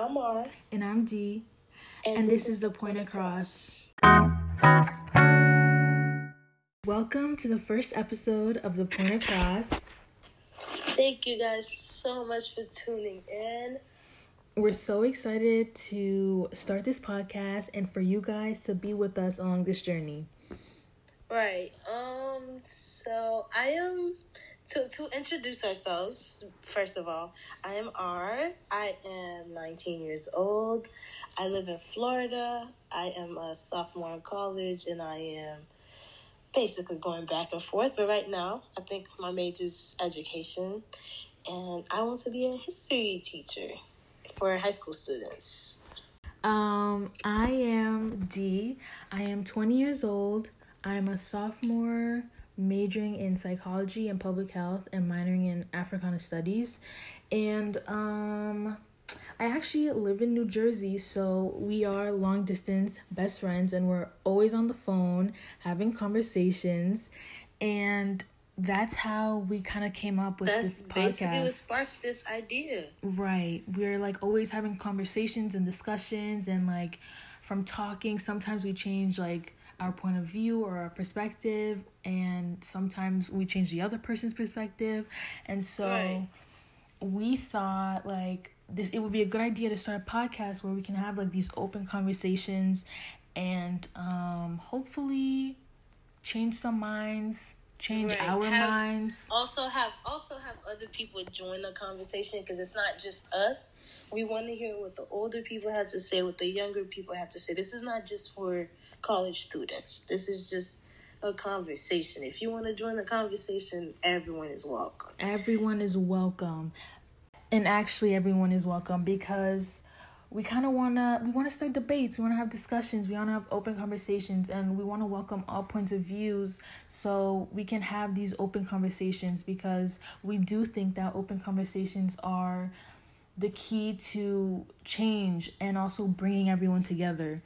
I'm Dee, and, I'm D. and this, this, is The Point Across. Welcome to the first episode of The Point Across. Thank you guys so much for tuning in. We're so excited to start this podcast and for you guys to be with us along this journey. Right. Um so I am to to introduce ourselves, first of all, I am R. I am 19 years old. I live in Florida. I am a sophomore in college and I am basically going back and forth, but right now I think my major is education and I want to be a history teacher for high school students? Um, I am D. I am 20 years old. I'm a sophomore majoring in psychology and public health and minoring in Africana studies. And um I actually live in New Jersey, so we are long distance best friends and we're always on the phone having conversations and that's how we kind of came up with that's this podcast. Basically, what sparks this idea. Right. We're like always having conversations and discussions, and like from talking, sometimes we change like our point of view or our perspective, and sometimes we change the other person's perspective. And so right. we thought like this, it would be a good idea to start a podcast where we can have like these open conversations and um, hopefully change some minds change right. our have, minds. Also have also have other people join the conversation because it's not just us. We want to hear what the older people have to say, what the younger people have to say. This is not just for college students. This is just a conversation. If you want to join the conversation, everyone is welcome. Everyone is welcome. And actually everyone is welcome because we kind of want to we want to start debates we want to have discussions we want to have open conversations and we want to welcome all points of views so we can have these open conversations because we do think that open conversations are the key to change and also bringing everyone together.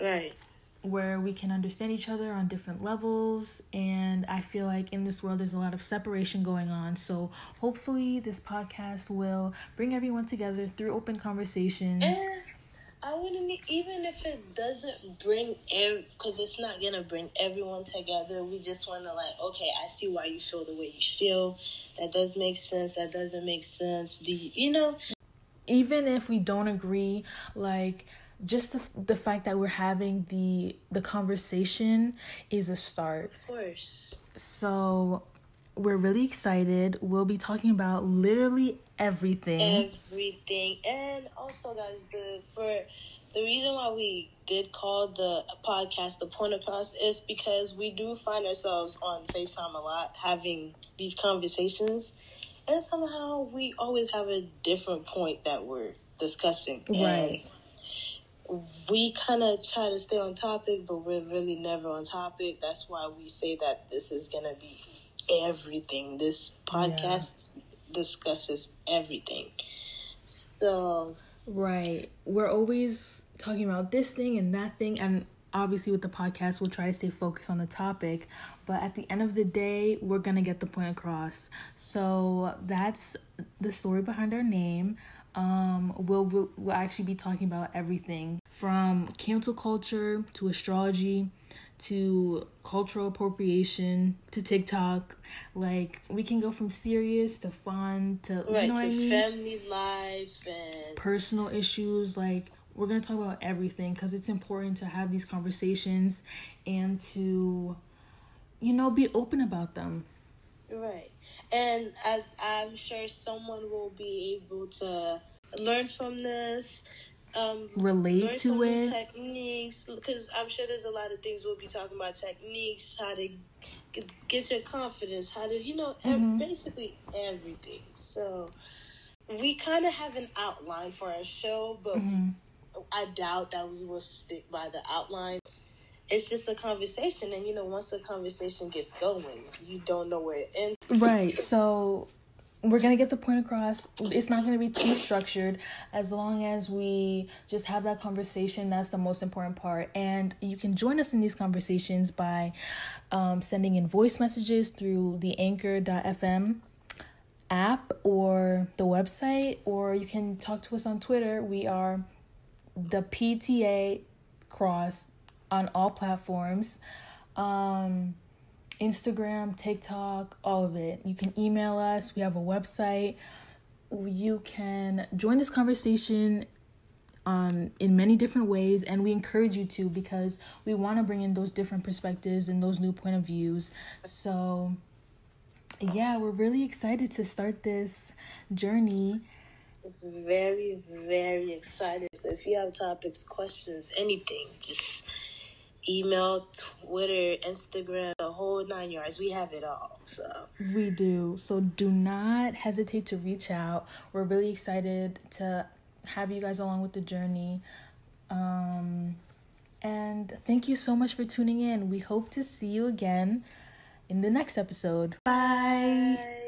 Right. Where we can understand each other on different levels and i feel like in this world there's a lot of separation going on. So hopefully this podcast will bring everyone together through open conversations. And i wouldn't even if it doesn't bring because it's not gonna bring everyone together we just want to like okay i see why you feel the way you feel. That does make sense. That doesn't make sense. Do you, you know even if we don't agree like just the, the fact that we're having the the conversation is a start. Of course. So we're really excited. We'll be talking about literally everything. Everything. And also guys, the for the reason why we did call the podcast the point across is because we do find ourselves on FaceTime a lot having these conversations and somehow we always have a different point that we're discussing. Right. And we kind of try to stay on topic, but we're really never on topic. That's why we say that this is going to be everything. This podcast yeah. discusses everything. So. Right. We're always talking about this thing and that thing. And obviously, with the podcast, we'll try to stay focused on the topic. But at the end of the day, we're going to get the point across. So that's the story behind our name um, we'll, we'll, we'll actually be talking about everything from cancel culture to astrology to cultural appropriation to TikTok. Like we can go from serious to fun to right, you know to I mean? family life and personal issues. Like we're gonna talk about everything because it's important to have these conversations and to, you know, be open about them. Right. And I, I'm sure someone will be able to learn from this, um, relate to it. Techniques, because I'm sure there's a lot of things we'll be talking about techniques, how to get, get your confidence, how to, you know, mm-hmm. basically everything. So we kind of have an outline for our show, but mm-hmm. I doubt that we will stick by the outline. It's just a conversation and you know once the conversation gets going you don't know where it ends. Right so we're gonna get the point across. It's not gonna be too structured. As long as we just have that conversation that's the most important part. And you can join us in these conversations by um, sending in voice messages through the anchor.fm app or the website or you can talk to us on twitter. We are the Point Across on all platforms. Um, Instagram, TikTok, all of it. You can email us. We have a website. You can join this conversation um, in many different ways, and we encourage you to because we want to bring in those different perspectives and those new point of views. So, yeah, we're really excited to start this journey. Very, very excited. So, if you have topics, questions, anything, just email, Twitter, Instagram, the whole nine yards. We have it all. So we do. So do not hesitate to reach out. We're really excited to have you guys along with the journey. Um, and thank you so much for tuning in. We hope to see you again in the next episode. Bye. Bye.